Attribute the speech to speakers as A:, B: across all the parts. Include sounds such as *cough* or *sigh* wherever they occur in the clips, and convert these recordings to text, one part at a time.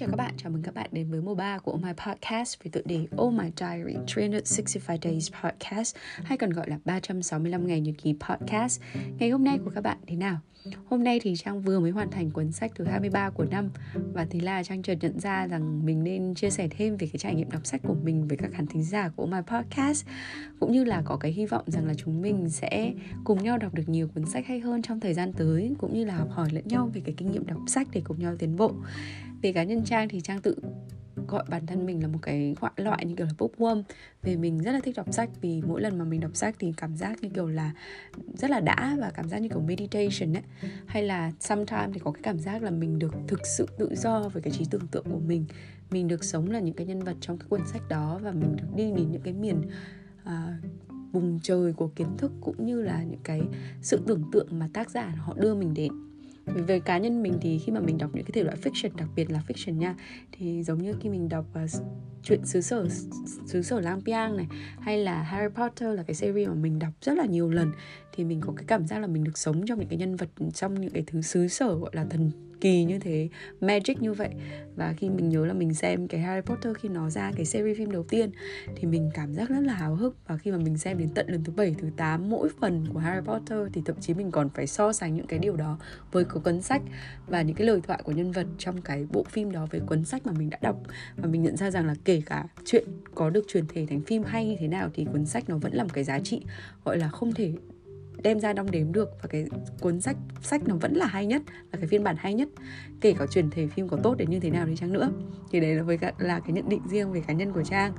A: chào các bạn, chào mừng các bạn đến với mùa 3 của Oh My Podcast với tựa đề Oh My Diary 365 Days Podcast hay còn gọi là 365 ngày nhật ký podcast. Ngày hôm nay của các bạn thế nào? Hôm nay thì Trang vừa mới hoàn thành cuốn sách thứ 23 của năm và thế là Trang chợt nhận ra rằng mình nên chia sẻ thêm về cái trải nghiệm đọc sách của mình với các khán thính giả của Oh My Podcast cũng như là có cái hy vọng rằng là chúng mình sẽ cùng nhau đọc được nhiều cuốn sách hay hơn trong thời gian tới cũng như là học hỏi lẫn nhau về cái kinh nghiệm đọc sách để cùng nhau tiến bộ về cá nhân trang thì trang tự gọi bản thân mình là một cái loại loại như kiểu là bookworm. Vì mình rất là thích đọc sách vì mỗi lần mà mình đọc sách thì cảm giác như kiểu là rất là đã và cảm giác như kiểu meditation ấy. Hay là sometimes thì có cái cảm giác là mình được thực sự tự do với cái trí tưởng tượng của mình. Mình được sống là những cái nhân vật trong cái cuốn sách đó và mình được đi đến những cái miền uh, vùng trời của kiến thức cũng như là những cái sự tưởng tượng mà tác giả họ đưa mình đến về cá nhân mình thì khi mà mình đọc những cái thể loại fiction đặc biệt là fiction nha thì giống như khi mình đọc ờ, uh, chuyện xứ sở xứ sở lang piang này hay là Harry Potter là cái series mà mình đọc rất là nhiều lần thì mình có cái cảm giác là mình được sống trong những cái nhân vật trong những cái thứ xứ sở gọi là thần kỳ như thế magic như vậy. Và khi mình nhớ là mình xem cái Harry Potter khi nó ra cái series phim đầu tiên thì mình cảm giác rất là háo hức. Và khi mà mình xem đến tận lần thứ 7, thứ 8 mỗi phần của Harry Potter thì thậm chí mình còn phải so sánh những cái điều đó với cái cuốn sách và những cái lời thoại của nhân vật trong cái bộ phim đó với cuốn sách mà mình đã đọc. Và mình nhận ra rằng là kể cả chuyện có được truyền thể thành phim hay như thế nào thì cuốn sách nó vẫn là một cái giá trị gọi là không thể đem ra đong đếm được và cái cuốn sách sách nó vẫn là hay nhất là cái phiên bản hay nhất. Kể cả truyền thể phim có tốt đến như thế nào đi chăng nữa. Thì đấy là với cả, là cái nhận định riêng về cá nhân của trang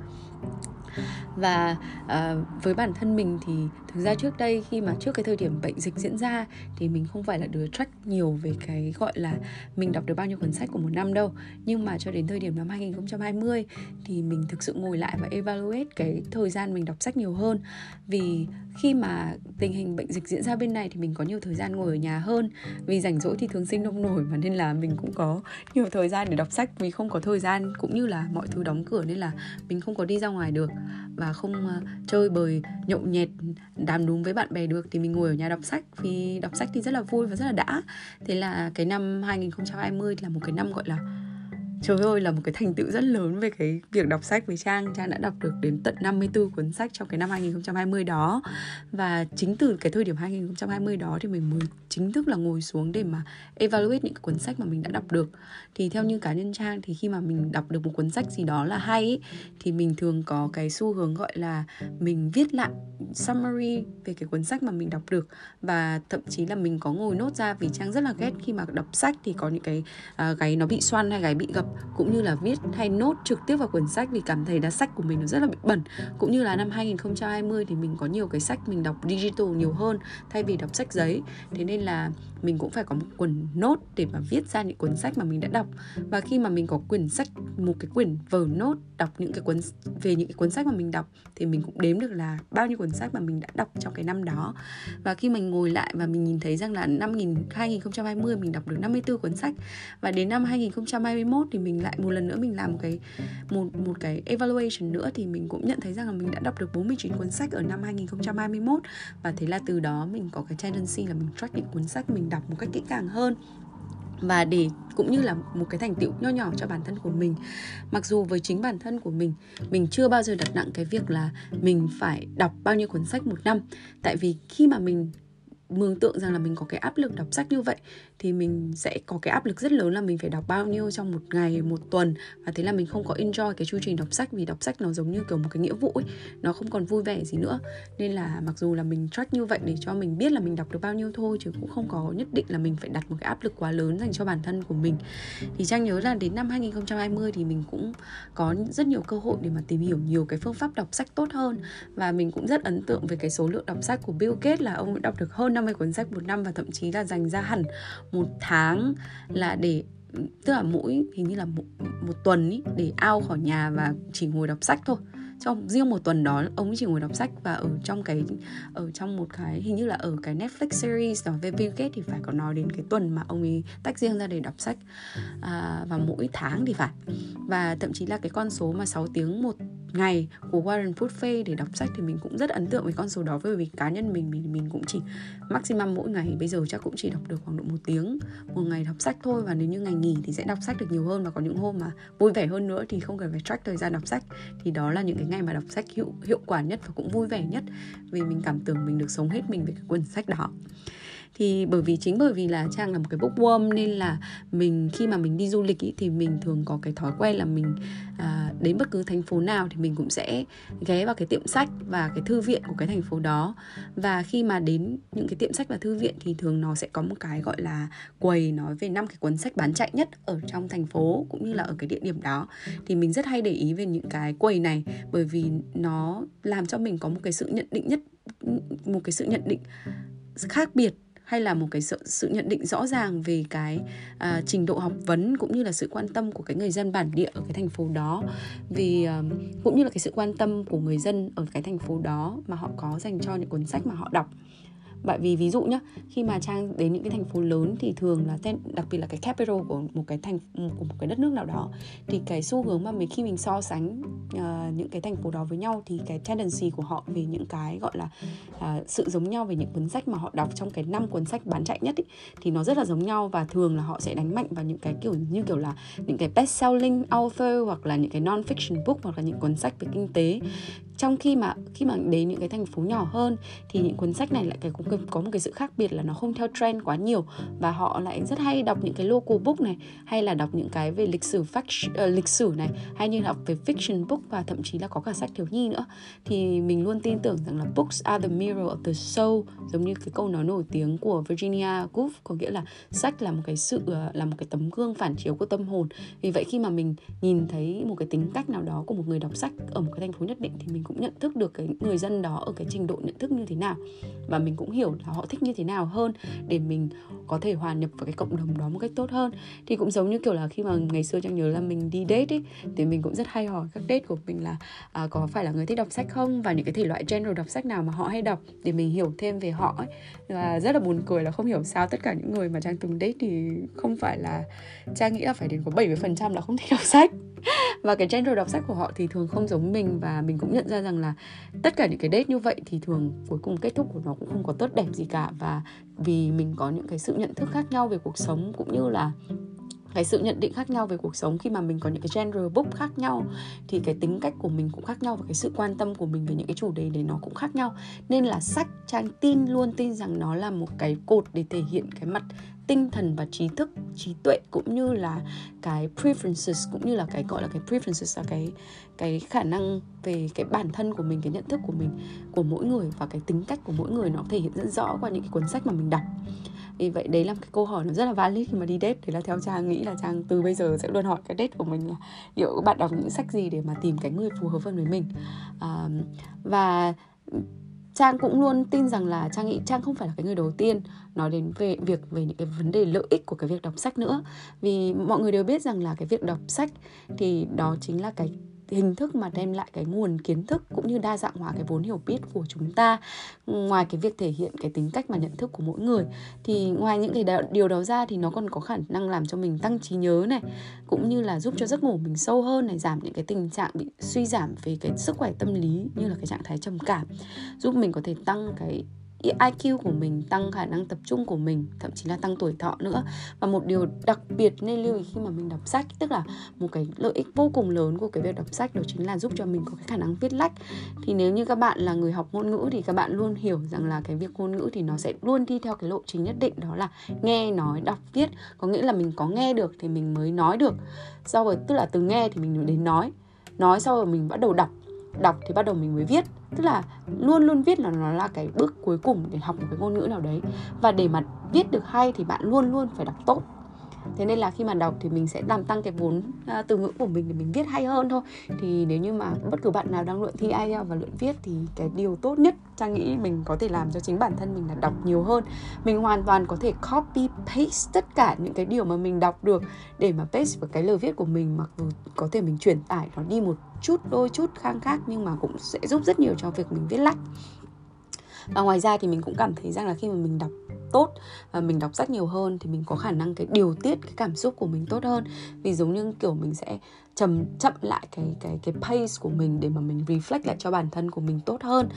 A: và uh, với bản thân mình thì thực ra trước đây khi mà trước cái thời điểm bệnh dịch diễn ra thì mình không phải là đứa track nhiều về cái gọi là mình đọc được bao nhiêu cuốn sách của một năm đâu. Nhưng mà cho đến thời điểm năm 2020 thì mình thực sự ngồi lại và evaluate cái thời gian mình đọc sách nhiều hơn. Vì khi mà tình hình bệnh dịch diễn ra bên này thì mình có nhiều thời gian ngồi ở nhà hơn. Vì rảnh rỗi thì thường sinh nông nổi mà nên là mình cũng có nhiều thời gian để đọc sách. Vì không có thời gian cũng như là mọi thứ đóng cửa nên là mình không có đi ra ngoài được và không ờ, chơi bời, nhậu nhẹt, đàm đúng với bạn bè được thì mình ngồi ở nhà đọc sách. Vì đọc sách thì rất là vui và rất là đã. Thế là cái năm 2020 là một cái năm, gọi là Trời ơi là một cái thành tựu rất lớn về cái việc đọc sách với Trang. Trang đã đọc được đến tận 54 cuốn sách trong cái năm 2020 đó. Và chính từ cái thời điểm 2020 đó thì mình mới chính thức là ngồi xuống để mà evaluate những cái cuốn sách mà mình đã đọc được. Thì theo như cá nhân Trang thì khi mà mình đọc được một cuốn sách gì đó là hay ấy, Thì mình thường có cái xu hướng gọi là mình viết lại summary về cái cuốn sách mà mình đọc được. Và thậm chí là mình có ngồi nốt ra vì Trang rất là ghét khi mà đọc sách thì có những cái uh, gáy nó bị xoăn hay gáy bị gập cũng như là viết hay nốt trực tiếp vào quyển sách vì cảm thấy là sách của mình nó rất là bị bẩn. Cũng như là năm 2020 thì mình có nhiều cái sách mình đọc digital nhiều hơn thay vì đọc sách giấy. Thế nên là mình cũng phải có một quyển nốt để mà viết ra những cuốn sách mà mình đã đọc. Và khi mà mình có quyển sách, một cái quyển vở nốt đọc những cái cuốn về những cái cuốn sách mà mình đọc, thì mình cũng đếm được là bao nhiêu cuốn sách mà mình đã đọc trong cái năm đó. Và khi mình ngồi lại và mình nhìn thấy rằng là năm 2020 mình đọc được 54 cuốn sách. Và đến năm 2021 thì mình lại một lần nữa mình làm một cái, một một cái evaluation nữa thì mình cũng nhận thấy rằng là mình đã đọc được 49 cuốn sách ở năm 2021 và thế là từ đó mình có cái tendency là mình track những cuốn sách mình đọc một cách kỹ càng hơn. Và để, cũng như là một cái thành tựu nho nhỏ cho bản thân của mình. Mặc dù với chính bản thân của mình mình chưa bao giờ đặt nặng cái việc là mình phải đọc bao nhiêu cuốn sách một năm. Tại vì khi mà mình mường tượng rằng là mình có cái áp lực đọc sách như vậy, thì mình sẽ có cái áp lực rất lớn là mình phải đọc bao nhiêu trong một ngày, một tuần. Và thế là mình không có enjoy cái chu trình đọc sách vì đọc sách nó giống như kiểu một cái nghĩa vụ ấy, nó không còn vui vẻ gì nữa. Nên là mặc dù là mình track như vậy để cho mình biết là mình đọc được bao nhiêu thôi, chứ cũng không có nhất định là mình phải đặt một cái áp lực quá lớn dành cho bản thân của mình. Thì trang nhớ là đến năm 2020 thì mình cũng có rất nhiều cơ hội để mà tìm hiểu nhiều cái phương pháp đọc sách tốt hơn. Và mình cũng rất ấn tượng về cái số lượng đọc sách của Bill Gates là ông đọc được hơn 50 cuốn sách một năm và thậm chí là dành ra hẳn một tháng là để tức là mỗi hình như là một, một tuần ý, để ao khỏi nhà và chỉ ngồi đọc sách thôi. Trong riêng một tuần đó ông ấy chỉ ngồi đọc sách và ở trong cái ở trong một cái hình như là ở cái Netflix series đó về Bill Gates thì phải có nói đến cái tuần mà ông ấy tách riêng ra để đọc sách à, và mỗi tháng thì phải. Và thậm chí là cái con số mà 6 tiếng một ngày của Warren Buffett để đọc sách thì mình cũng rất ấn tượng với con số đó. Bởi vì cá nhân mình mình mình cũng chỉ maximum mỗi ngày, bây giờ chắc cũng chỉ đọc được khoảng độ một tiếng một ngày đọc sách thôi. Và nếu như ngày nghỉ thì sẽ đọc sách được nhiều hơn. Và có những hôm mà vui vẻ hơn nữa thì không cần phải track thời gian đọc sách. Thì đó là những cái ngày mà đọc sách hiệu hiệu quả nhất và cũng vui vẻ nhất. Vì mình cảm tưởng mình được sống hết mình với cái cuốn sách đó thì bởi vì chính bởi vì là trang là một cái bookworm nên là mình khi mà mình đi du lịch ý, thì mình thường có cái thói quen là mình à, đến bất cứ thành phố nào thì mình cũng sẽ ghé vào cái tiệm sách và cái thư viện của cái thành phố đó. Và khi mà đến những cái tiệm sách và thư viện thì thường nó sẽ có một cái gọi là quầy nói về năm cái cuốn sách bán chạy nhất ở trong thành phố cũng như là ở cái địa điểm đó. Thì mình rất hay để ý về những cái quầy này bởi vì nó làm cho mình có một cái sự nhận định nhất một cái sự nhận định khác biệt hay là một cái sự, sự nhận định rõ ràng về cái uh, trình độ học vấn cũng như là sự quan tâm của cái người dân bản địa ở cái thành phố đó? Vì uh, cũng như là cái sự quan tâm của người dân ở cái thành phố đó mà họ có dành cho những cuốn sách mà họ đọc bởi vì ví dụ nhá khi mà trang đến những cái thành phố lớn thì thường là tên đặc biệt là cái capital của một cái thành của một cái đất nước nào đó thì cái xu hướng mà mình khi mình so sánh uh, những cái thành phố đó với nhau thì cái tendency của họ về những cái gọi là uh, sự giống nhau về những cuốn sách mà họ đọc trong cái năm cuốn sách bán chạy nhất ý, thì nó rất là giống nhau và thường là họ sẽ đánh mạnh vào những cái kiểu như kiểu là những cái best selling author hoặc là những cái non fiction book hoặc là những cuốn sách về kinh tế. Trong khi mà khi mà đến những cái thành phố nhỏ hơn thì những cuốn sách này lại cái cũng có một cái sự khác biệt là nó không theo trend quá nhiều và họ lại rất hay đọc những cái local book này hay là đọc những cái về lịch sử fact, uh, ờ, lịch sử này hay như đọc về fiction book và thậm chí là có cả sách thiếu nhi nữa. Thì mình luôn tin tưởng rằng là books are the mirror of the soul giống như cái câu nói nổi tiếng của Virginia Woolf có nghĩa là sách là một cái sự ờ, là một cái tấm gương phản chiếu của tâm hồn. Vì vậy khi mà mình nhìn thấy một cái tính cách nào đó của một người đọc sách ở một cái thành phố nhất định thì mình cũng nhận thức được cái người dân đó ở cái trình độ nhận thức như thế nào. Và mình cũng hiểu là họ thích như thế nào hơn để mình có thể hòa nhập vào cái cộng đồng đó một cách tốt hơn. Thì cũng giống như kiểu là khi mà ngày xưa trang nhớ là mình đi date ấy thì mình cũng rất hay hỏi các date của mình là à, có phải là người thích đọc sách không? Và những cái thể loại genre đọc sách nào mà họ hay đọc để mình hiểu thêm về họ ấy. Và rất là buồn cười là không hiểu sao tất cả những người mà trang từng date thì không phải là trang nghĩ là phải đến có 70% là không thích đọc sách. *laughs* Và cái genre đọc sách của họ thì thường không giống mình và mình cũng nhận ra rằng là tất cả những cái date như vậy thì thường cuối cùng kết thúc của nó cũng không có tốt đẹp gì cả và vì mình có những cái sự nhận thức khác nhau về cuộc sống cũng như là cái sự nhận định khác nhau về cuộc sống khi mà mình có những cái genre book khác nhau, thì cái tính cách của mình cũng khác nhau và cái sự quan tâm của mình về những cái chủ đề đấy nó cũng khác nhau. Nên là sách trang tin luôn tin rằng nó là một cái cột để thể hiện cái mặt tinh thần và trí thức trí tuệ cũng như là cái preferences cũng như là cái gọi là cái preferences là cái cái khả năng về cái bản thân của mình cái nhận thức của mình của mỗi người và cái tính cách của mỗi người nó thể hiện rất rõ qua những cái cuốn sách mà mình đọc. Vì vậy đấy là một cái câu hỏi nó rất là valid khi mà đi date đấy là theo trang nghĩ là trang từ bây giờ sẽ luôn hỏi cái date của mình là liệu các bạn đọc những sách gì để mà tìm cái người phù hợp hơn với mình. À, và Trang cũng luôn tin rằng là Trang nghĩ Trang không phải là cái người đầu tiên nói đến về việc, về những cái vấn đề lợi ích của cái việc đọc sách nữa. Vì mọi người đều biết rằng là cái việc đọc sách thì đó chính là cái hình thức mà đem lại cái nguồn kiến thức cũng như đa dạng hóa cái vốn hiểu biết của chúng ta, ngoài cái việc thể hiện cái tính cách mà nhận thức của mỗi người. Thì ngoài những cái điều đó ra thì nó còn có khả năng làm cho mình tăng trí nhớ này, cũng như là giúp cho giấc ngủ mình sâu hơn này, giảm những cái tình trạng bị suy giảm về cái sức khỏe tâm lý, như là cái trạng thái trầm cảm, giúp mình có thể tăng cái IQ của mình, tăng khả năng tập trung của mình, thậm chí là tăng tuổi thọ nữa. Và một điều đặc biệt nên lưu ý khi mà mình đọc sách, tức là một cái lợi ích vô cùng lớn của cái việc đọc sách đó chính là giúp cho mình có cái khả năng viết lách. Thì nếu như các bạn là người học ngôn ngữ thì các bạn luôn hiểu rằng là cái việc ngôn ngữ thì nó sẽ luôn đi theo cái lộ trình nhất định, đó là nghe, nói, đọc, viết. Có nghĩa là mình có nghe được thì mình mới nói được. Sau rồi, tức là từ nghe thì mình đến nói. Nói sau rồi mình bắt đầu đọc đọc thì bắt đầu mình mới viết. Tức là luôn luôn viết là nó là cái bước cuối cùng để học một cái ngôn ngữ nào đấy. Và để mà viết được hay thì bạn luôn luôn phải đọc tốt thế nên là khi mà đọc thì mình sẽ làm tăng cái vốn uh, từ ngữ của mình để mình viết hay hơn thôi. Thì nếu như mà bất cứ bạn nào đang luyện thi IELTS và luyện viết thì cái điều tốt nhất trang nghĩ mình có thể làm cho chính bản thân mình là đọc nhiều hơn. Mình hoàn toàn có thể copy paste tất cả những cái điều mà mình đọc được để mà paste vào cái lời viết của mình. Mặc dù có thể mình chuyển tải nó đi một chút đôi chút khang khác nhưng mà cũng sẽ giúp rất nhiều cho việc mình viết lách và ngoài ra thì mình cũng cảm thấy rằng là khi mà mình đọc tốt và mình đọc sách nhiều hơn thì mình có khả năng cái điều tiết cái cảm xúc của mình tốt hơn. Vì giống như kiểu mình sẽ chậm chậm lại cái cái cái pace của mình để mà mình reflect lại cho bản thân của mình tốt hơn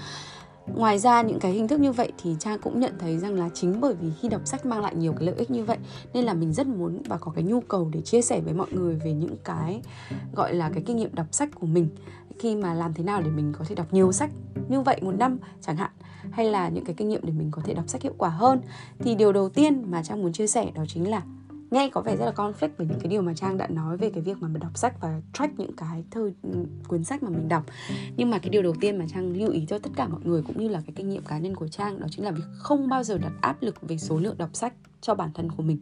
A: ngoài ra, những cái hình thức như vậy thì trang cũng nhận thấy rằng là chính bởi vì khi đọc sách mang lại nhiều cái lợi ích như vậy, nên là mình rất muốn và có cái nhu cầu để chia sẻ với mọi người về những cái, gọi là, cái kinh nghiệm đọc sách của mình. Khi mà làm thế nào để mình có thể đọc nhiều sách như vậy một năm chẳng hạn, hay là những cái kinh nghiệm để mình có thể đọc sách hiệu quả hơn. Thì điều đầu tiên mà trang muốn chia sẻ đó chính là nghe có vẻ rất là conflict với những cái điều mà trang đã nói về cái việc mà mình đọc sách và track những cái thư cuốn sách mà mình đọc. Nhưng mà cái điều đầu tiên mà trang lưu ý cho tất cả mọi người cũng như là cái kinh nghiệm cá nhân của trang đó chính là việc không bao giờ đặt áp lực về số lượng đọc sách cho bản thân của mình.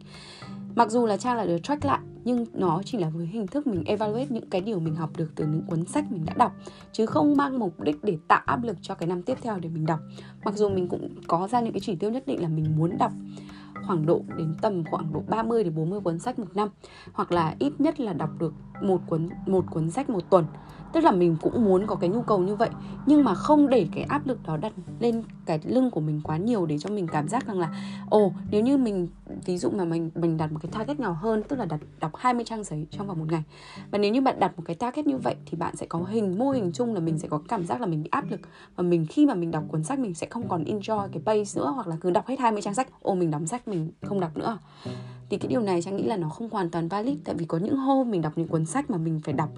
A: Mặc dù là trang là được track lại, nhưng nó chỉ là với hình thức mình evaluate những cái điều mình học được từ những cuốn sách mình đã đọc, chứ không mang mục đích để tạo áp lực cho cái năm tiếp theo để mình đọc. Mặc dù mình cũng có ra những cái chỉ tiêu nhất định là mình muốn đọc khoảng độ đến tầm khoảng độ 30 đến 40 cuốn sách một năm, hoặc là ít nhất là đọc được một cuốn một cuốn sách một tuần. Tức là mình cũng muốn có cái nhu cầu như vậy, nhưng mà không để cái áp lực đó đặt lên cái lưng của mình quá nhiều để cho mình cảm giác rằng là, ồ, nếu như mình, ví dụ mà mình mình đặt một cái target nhỏ hơn, tức là đặt, đọc 20 trang giấy trong vòng một ngày. Và nếu như bạn đặt một cái target như vậy thì bạn sẽ có hình, mô hình chung là mình sẽ có cảm giác là mình bị áp lực. Và mình khi mà mình đọc cuốn sách mình sẽ không còn enjoy cái pace nữa, hoặc là cứ đọc hết 20 trang sách, ồ, mình đóng sách mình không đọc nữa. Thì cái điều này trang nghĩ là nó không hoàn toàn valid, tại vì có những hôm mình đọc những cuốn sách mà mình phải đọc,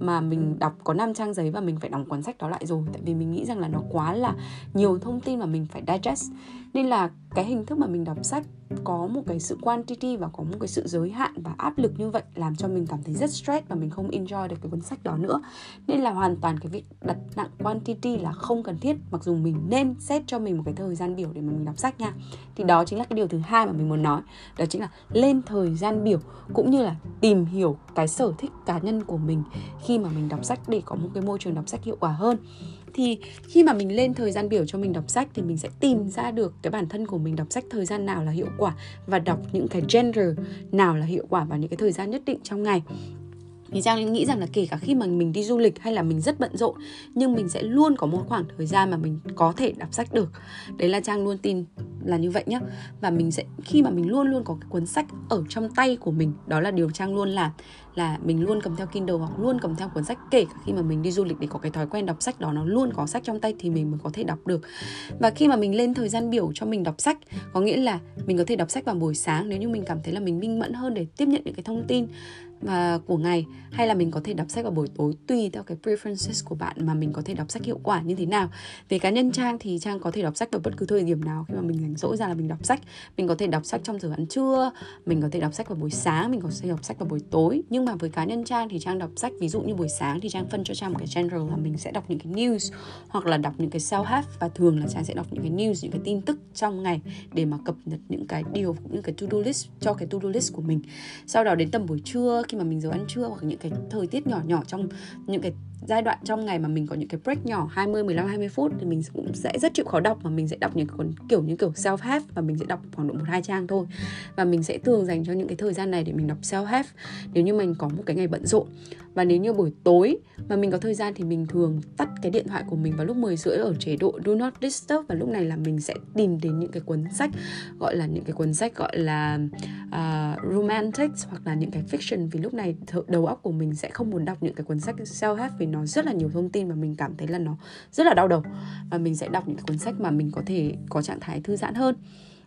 A: mà mình đọc có 5 trang giấy và mình phải đóng cuốn sách đó lại rồi. Tại vì mình nghĩ rằng là nó quá là nhiều thông tin mà mình phải digest. Nên là cái hình thức mà mình đọc sách có một cái sự quantity và có một cái sự giới hạn và áp lực như vậy làm cho mình cảm thấy rất stress và mình không enjoy được cái cuốn sách đó nữa. Nên là hoàn toàn cái việc đặt nặng quantity là không cần thiết, mặc dù mình nên set cho mình một cái thời gian biểu để mà mình đọc sách nha. Thì đó chính là cái điều thứ hai mà mình muốn nói. Đó chính là lên thời gian biểu cũng như là tìm hiểu cái sở thích cá nhân của mình khi mà mình đọc sách để có một cái môi trường đọc sách hiệu quả hơn thì khi mà mình lên thời gian biểu cho mình đọc sách thì mình sẽ tìm ra được cái bản thân của mình đọc sách thời gian nào là hiệu quả và đọc những cái genre nào là hiệu quả vào những cái thời gian nhất định trong ngày thì Giang nghĩ rằng là kể cả khi mà mình đi du lịch hay là mình rất bận rộn, nhưng mình sẽ luôn có một khoảng thời gian mà mình có thể đọc sách được. Đấy là Trang luôn tin là như vậy nhá. Và mình sẽ, khi mà mình luôn luôn có cái cuốn sách ở trong tay của mình, đó là điều Trang luôn làm, là mình luôn cầm theo Kindle hoặc luôn cầm theo cuốn sách. Kể cả khi mà mình đi du lịch để có cái thói quen đọc sách đó, nó luôn có sách trong tay thì mình mới có thể đọc được. Và khi mà mình lên thời gian biểu cho mình đọc sách, có nghĩa là mình có thể đọc sách vào buổi sáng. Nếu như mình cảm thấy là mình minh mẫn hơn để tiếp nhận những cái thông tin và của ngày, hay là mình có thể đọc sách vào buổi tối tùy theo cái preferences của bạn mà mình có thể đọc sách hiệu quả như thế nào. Về cá nhân trang thì trang có thể đọc sách vào bất cứ thời điểm nào khi mà mình rảnh rỗi, ra là mình đọc sách. Mình có thể đọc sách trong giờ ăn trưa, mình có thể đọc sách vào buổi sáng, mình có thể đọc sách vào buổi tối. Nhưng mà với cá nhân trang thì trang đọc sách, ví dụ như buổi sáng thì trang phân cho trang một cái general là mình sẽ đọc những cái news, hoặc là đọc những cái self help và thường là trang sẽ đọc những cái news, những cái tin tức trong ngày để mà cập nhật những cái điều cũng như cái to do list, cho cái to do list của mình. Sau đó đến tầm buổi trưa khi mà mình giờ ăn trưa hoặc những cái thời tiết nhỏ nhỏ trong những cái giai đoạn trong ngày mà mình có những cái break nhỏ 20 15 20 phút thì mình cũng sẽ rất chịu khó đọc mà mình sẽ đọc những cuốn kiểu như kiểu self help và mình sẽ đọc khoảng độ một hai trang thôi. Và mình sẽ thường dành cho những cái thời gian này để mình đọc self help nếu như mình có một cái ngày bận rộn. Và nếu như buổi tối mà mình có thời gian thì mình thường tắt cái điện thoại của mình vào lúc 10 rưỡi ở chế độ do not disturb. Và lúc này là mình sẽ tìm đến những cái cuốn sách gọi là những cái cuốn sách gọi là à, uh, romantic hoặc là những cái fiction. Vì lúc này đầu óc của mình sẽ không muốn đọc những cái cuốn sách self help vì nó rất là nhiều thông tin và mình cảm thấy là nó rất là đau đầu. Và mình sẽ đọc những cuốn sách mà mình có thể có trạng thái thư giãn hơn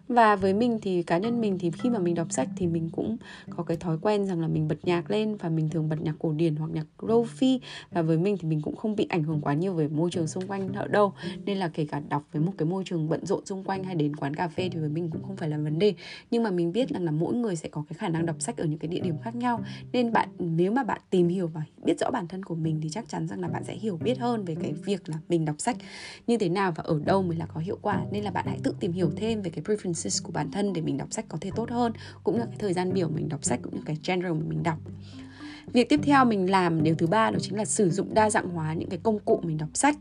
A: và với mình thì, cá nhân mình thì khi mà mình đọc sách thì mình cũng có cái thói quen rằng là mình bật nhạc lên và mình thường bật nhạc cổ điển hoặc nhạc lofi. Và với mình thì mình cũng không bị ảnh hưởng quá nhiều về môi trường xung quanh ở đâu. Nên là kể cả đọc với một cái môi trường bận rộn xung quanh hay đến quán cà phê thì với mình cũng không phải là vấn đề. Nhưng mà mình biết rằng là mỗi người sẽ có cái khả năng đọc sách ở những cái địa điểm khác nhau. Nên bạn, nếu mà bạn tìm hiểu và biết rõ bản thân của mình thì chắc chắn rằng là bạn sẽ hiểu biết hơn về cái việc là mình đọc sách như thế nào và ở đâu mới là có hiệu quả. Nên là bạn hãy tự tìm hiểu thêm về cái preference preferences của bản thân để mình đọc sách có thể tốt hơn, cũng là cái thời gian biểu mình đọc sách, cũng như cái genre mà mình đọc. Việc tiếp theo mình làm điều thứ ba đó chính là sử dụng đa dạng hóa những cái công cụ mình đọc sách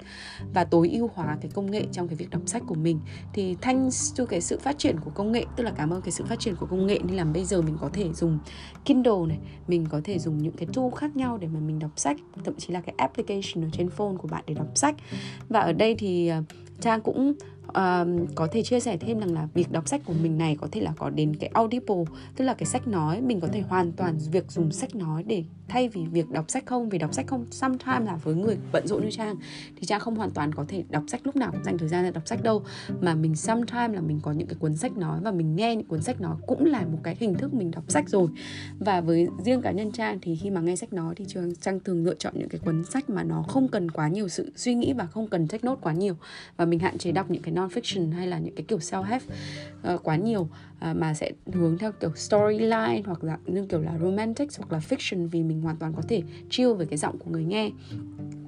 A: và tối ưu hóa cái công nghệ trong cái việc đọc sách của mình. Thì thanks to cái sự phát triển của công nghệ, tức là cảm ơn cái sự phát triển của công nghệ, nên là bây giờ mình có thể dùng Kindle này, mình có thể dùng những cái tool khác nhau để mà mình đọc sách, thậm chí là cái application ở trên phone của bạn để đọc sách. Và ở đây thì ờ, Trang cũng có thể chia sẻ thêm rằng là việc đọc sách của mình này có thể là có đến cái audible, tức là cái sách nói. Mình có thể hoàn toàn việc dùng sách nói để thay vì việc đọc sách không? Vì đọc sách không sometimes là với người bận rộn như trang thì trang không hoàn toàn có thể đọc sách lúc nào cũng dành thời gian để đọc sách đâu. Mà mình sometimes là mình có những cái cuốn sách nói và mình nghe những cuốn sách nói cũng là một cái hình thức mình đọc sách rồi. Và với riêng cá nhân trang thì khi mà nghe sách nói thì trang, trang thường lựa chọn những cái cuốn sách mà nó không cần quá nhiều sự suy nghĩ và không cần take note quá nhiều. Và mình hạn chế đọc những cái non fiction hay là những cái kiểu self help uh, ờ, quá nhiều. Ờ, mà sẽ hướng theo kiểu storyline hoặc là, như kiểu là romantic hoặc là fiction vì mình hoàn toàn có thể chill với cái giọng của người nghe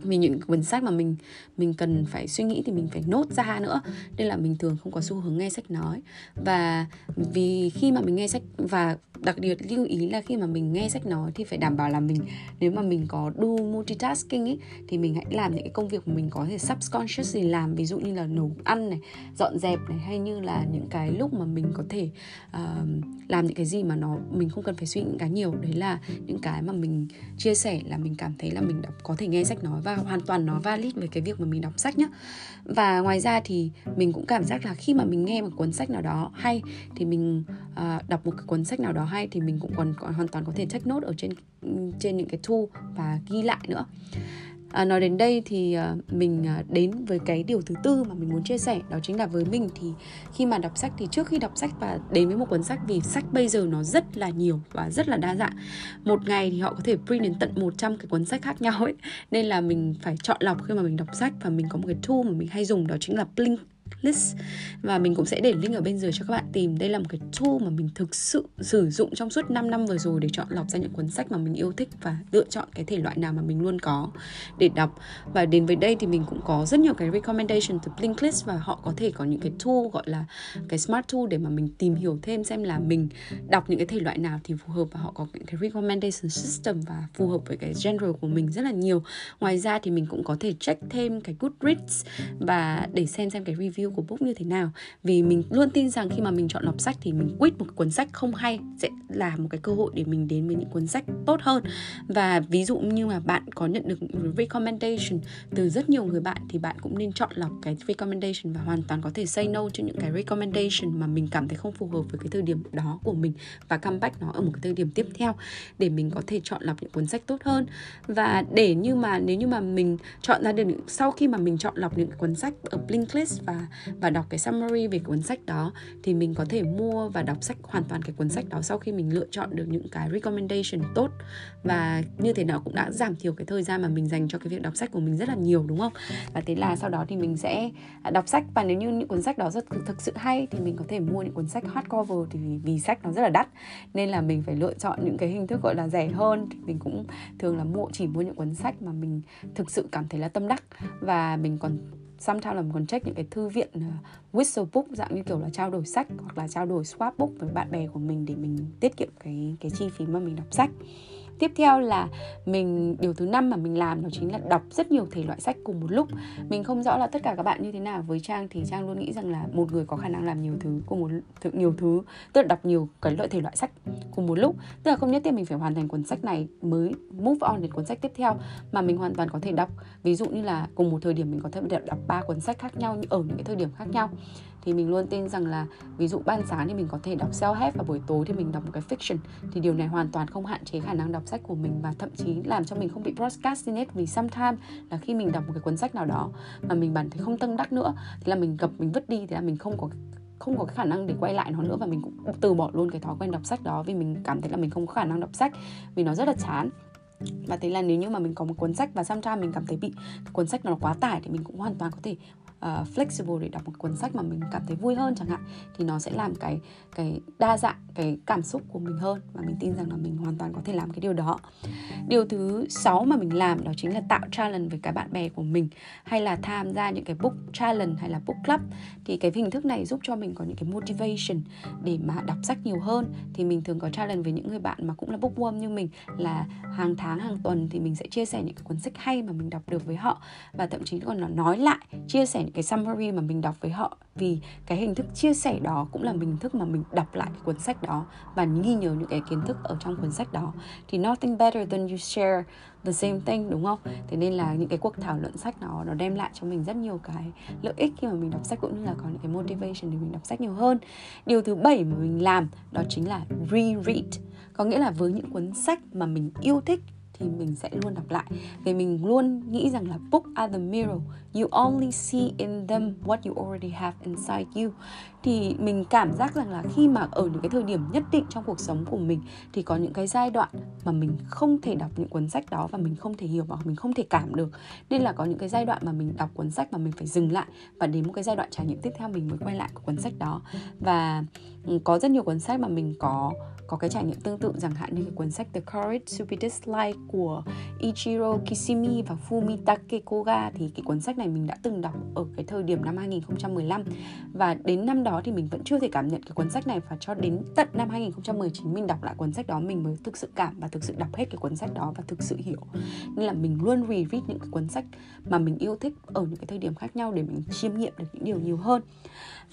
A: vì những cuốn sách mà mình mình cần phải suy nghĩ thì mình phải nốt ra nữa. Nên là mình thường không có xu hướng nghe sách nói. Và vì khi mà mình nghe sách và đặc biệt lưu ý là khi mà mình nghe sách nói thì phải đảm bảo là mình nếu mà mình có do multitasking ấy thì mình hãy làm những cái công việc mà mình có thể subconsciously làm. Ví dụ như là nấu ăn này dọn dẹp này hay như là những cái lúc mà mình có thể uh, làm những cái gì mà nó mình không cần phải suy nghĩ quá nhiều. Đấy là những cái mà mình chia sẻ là mình cảm thấy là mình đọc có thể nghe sách nói và hoàn toàn nó valid về cái việc mà mình đọc sách nhá. Và ngoài ra thì mình cũng cảm giác là khi mà mình nghe một cuốn sách nào đó hay thì mình uh, đọc một cái cuốn sách nào đó hay thì mình cũng còn, còn hoàn toàn có thể take note ở trên trên những cái tool và ghi lại nữa à, nói đến đây thì à, mình à, đến với cái điều thứ tư mà mình muốn chia sẻ đó chính là với mình thì khi mà đọc sách thì trước khi đọc sách và đến với một cuốn sách vì sách bây giờ nó rất là nhiều và rất là đa dạng. Một ngày thì họ có thể print đến tận 100 cái cuốn sách khác nhau ấy. Nên là mình phải chọn lọc khi mà mình đọc sách và mình có một cái tool mà mình hay dùng đó chính là Blink list và mình cũng sẽ để link ở bên dưới cho các bạn tìm. Đây là một cái tool mà mình thực sự sử dụng trong suốt 5 năm vừa rồi để chọn lọc ra những cuốn sách mà mình yêu thích và lựa chọn cái thể loại nào mà mình luôn có để đọc. Và đến với đây thì mình cũng có rất nhiều cái recommendation từ Blinklist và họ có thể có những cái tool gọi là cái smart tool để mà mình tìm hiểu thêm xem là mình đọc những cái thể loại nào thì phù hợp và họ có những cái recommendation system và phù hợp với cái genre của mình rất là nhiều. Ngoài ra thì mình cũng có thể check thêm cái Goodreads và để xem xem cái review của book như thế nào. Vì mình luôn tin rằng khi mà mình chọn lọc sách thì mình quýt một cuốn sách không hay sẽ là một cái cơ hội để mình đến với những cuốn sách tốt hơn. Và ví dụ như mà bạn có nhận được recommendation từ rất nhiều người bạn thì bạn cũng nên chọn lọc cái recommendation và hoàn toàn có thể say no cho những cái recommendation mà mình cảm thấy không phù hợp với cái thời điểm đó của mình và comeback nó ở một cái thời điểm tiếp theo để mình có thể chọn lọc những cuốn sách tốt hơn. Và để như mà, nếu như mà mình chọn ra được sau khi mà mình chọn lọc những cuốn sách ở Blinklist và và đọc cái summary về cuốn sách đó thì mình có thể mua và đọc sách hoàn toàn cái cuốn sách đó sau khi mình lựa chọn được những cái recommendation tốt. Và như thế nào cũng đã giảm thiểu cái thời gian mà mình dành cho cái việc đọc sách của mình rất là nhiều đúng không? Và thế là sau đó thì mình sẽ à, đọc sách. Và nếu như những cuốn sách đó rất thực sự hay thì mình có thể mua những cuốn sách hardcover thì vì, vì sách nó rất là đắt. Nên là mình phải lựa chọn những cái hình thức gọi là rẻ hơn. Thì mình cũng thường là mua chỉ mua những cuốn sách mà mình thực sự cảm thấy là tâm đắc. Và mình còn sometimes là mình còn check những cái thư viện uh, whistle book dạng như kiểu là trao đổi sách hoặc là trao đổi swap book với bạn bè của mình để mình tiết kiệm cái cái chi phí mà mình đọc sách tiếp theo là mình, điều thứ năm mà mình làm đó chính là đọc rất nhiều thể loại sách cùng một lúc. Mình không rõ là tất cả các bạn như thế nào. Với trang thì trang luôn nghĩ rằng là một người có khả năng làm nhiều thứ cùng một nhiều thứ, tức là đọc nhiều cái loại, thể loại sách cùng một lúc. Tức là không nhất thiết mình phải hoàn thành cuốn sách này mới move on đến cuốn sách tiếp theo, mà mình hoàn toàn có thể đọc. Ví dụ như là cùng một thời điểm mình có thể đọc ba cuốn sách khác nhau ở những cái thời điểm khác nhau thì mình luôn tin rằng là ví dụ ban sáng thì mình có thể đọc self help và buổi tối thì mình đọc một cái fiction. Thì điều này hoàn toàn không hạn chế khả năng đọc sách của mình và thậm chí làm cho mình không bị procrastinate vì sometimes là khi mình đọc một cái cuốn sách nào đó mà mình bản thấy không tâm đắc nữa thì là mình gặp mình vứt đi thì là mình không có không có cái khả năng để quay lại nó nữa và mình cũng từ bỏ luôn cái thói quen đọc sách đó vì mình cảm thấy là mình không có khả năng đọc sách vì nó rất là chán. Và thế là nếu như mà mình có một cuốn sách và sometimes mình cảm thấy bị cuốn sách nó quá tải thì mình cũng hoàn toàn có thể uh, flexible để đọc một cuốn sách mà mình cảm thấy vui hơn chẳng hạn thì nó sẽ làm cái cái đa dạng cái cảm xúc của mình hơn và mình tin rằng là mình hoàn toàn có thể làm cái điều đó. Điều thứ sáu mà mình làm đó chính là tạo challenge với cái bạn bè của mình hay là tham gia những cái book challenge hay là book club. Thì cái hình thức này giúp cho mình có những cái motivation để mà đọc sách nhiều hơn. Thì mình thường có challenge với những người bạn mà cũng là bookworm như mình là hàng tháng hàng tuần thì mình sẽ chia sẻ những cái cuốn sách hay mà mình đọc được với họ. Và thậm chí còn là nói lại chia sẻ những cái summary mà mình đọc với họ vì cái hình thức chia sẻ đó cũng là hình thức mà mình đọc lại cái cuốn sách đó và ghi nhớ những cái kiến thức ở trong cuốn sách đó thì nothing better than you share the same thing, đúng không? Thế nên là những cái cuộc thảo luận sách nó nó đem lại cho mình rất nhiều cái lợi ích khi mà mình đọc sách cũng như là có những cái motivation để mình đọc sách nhiều hơn. Điều thứ bảy mà mình làm, đó chính là reread. Có nghĩa là với những cuốn sách mà mình yêu thích thì mình sẽ luôn đọc lại. Vì mình luôn nghĩ rằng là book are the mirror. You only see in them what you already have inside you. Thì mình cảm giác rằng là khi mà ở những cái thời điểm nhất định trong cuộc sống của mình, thì có những cái giai đoạn mà mình không thể đọc những cuốn sách đó và mình không thể hiểu và mình không thể cảm được. Nên là có những cái giai đoạn mà mình đọc cuốn sách mà mình phải dừng lại và đến một cái giai đoạn trải nghiệm tiếp theo mình mới quay lại của cuốn sách đó. Và ừ, có rất nhiều cuốn sách mà mình có có cái trải nghiệm tương tự. Chẳng hạn như cái cuốn sách The Courage to be Disliked của Ichiro Kishimi và Fumitake Koga thì cái cuốn sách này mình đã từng đọc ở cái thời điểm năm 2015 và đến năm đó thì mình vẫn chưa thể cảm nhận cái cuốn sách này và cho đến tận năm 2019 mình đọc lại cuốn sách đó mình mới thực sự cảm và thực sự đọc hết cái cuốn sách đó và thực sự hiểu. Nên là mình luôn reread những cái cuốn sách mà mình yêu thích ở những cái thời điểm khác nhau để mình chiêm nghiệm được những điều nhiều hơn.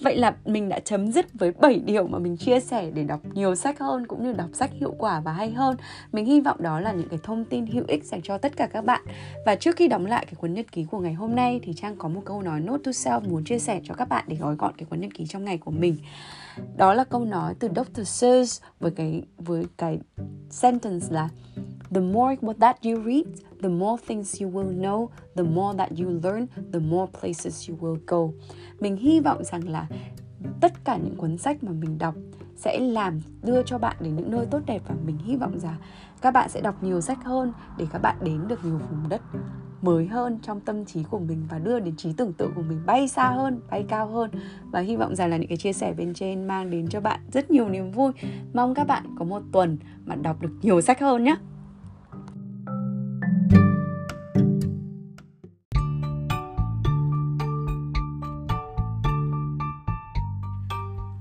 A: Vậy là mình đã chấm dứt với 7 điều mà mình chia sẻ để đọc nhiều sách hơn, cũng như đọc sách hiệu quả và hay hơn. Mình hy vọng đó là những cái thông tin hữu ích dành cho tất cả các bạn. Và trước khi đóng lại cái cuốn nhật ký của ngày hôm nay thì Trang có một câu nói note to self muốn chia sẻ cho các bạn để gói gọn cái cuốn nhật ký trong ngày của mình. Đó là câu nói từ Dr. Seuss với cái với cái sentence là The more that you read, the more things you will know, the more that you learn, the more places you will go. Mình hy vọng rằng là tất cả những cuốn sách mà mình đọc sẽ làm đưa cho bạn đến những nơi tốt đẹp và mình hy vọng rằng các bạn sẽ đọc nhiều sách hơn để các bạn đến được nhiều vùng đất mới hơn trong tâm trí của mình và đưa đến trí tưởng tượng của mình bay xa hơn, bay cao hơn và hy vọng rằng là những cái chia sẻ bên trên mang đến cho bạn rất nhiều niềm vui. Mong các bạn có một tuần mà đọc được nhiều sách hơn nhé.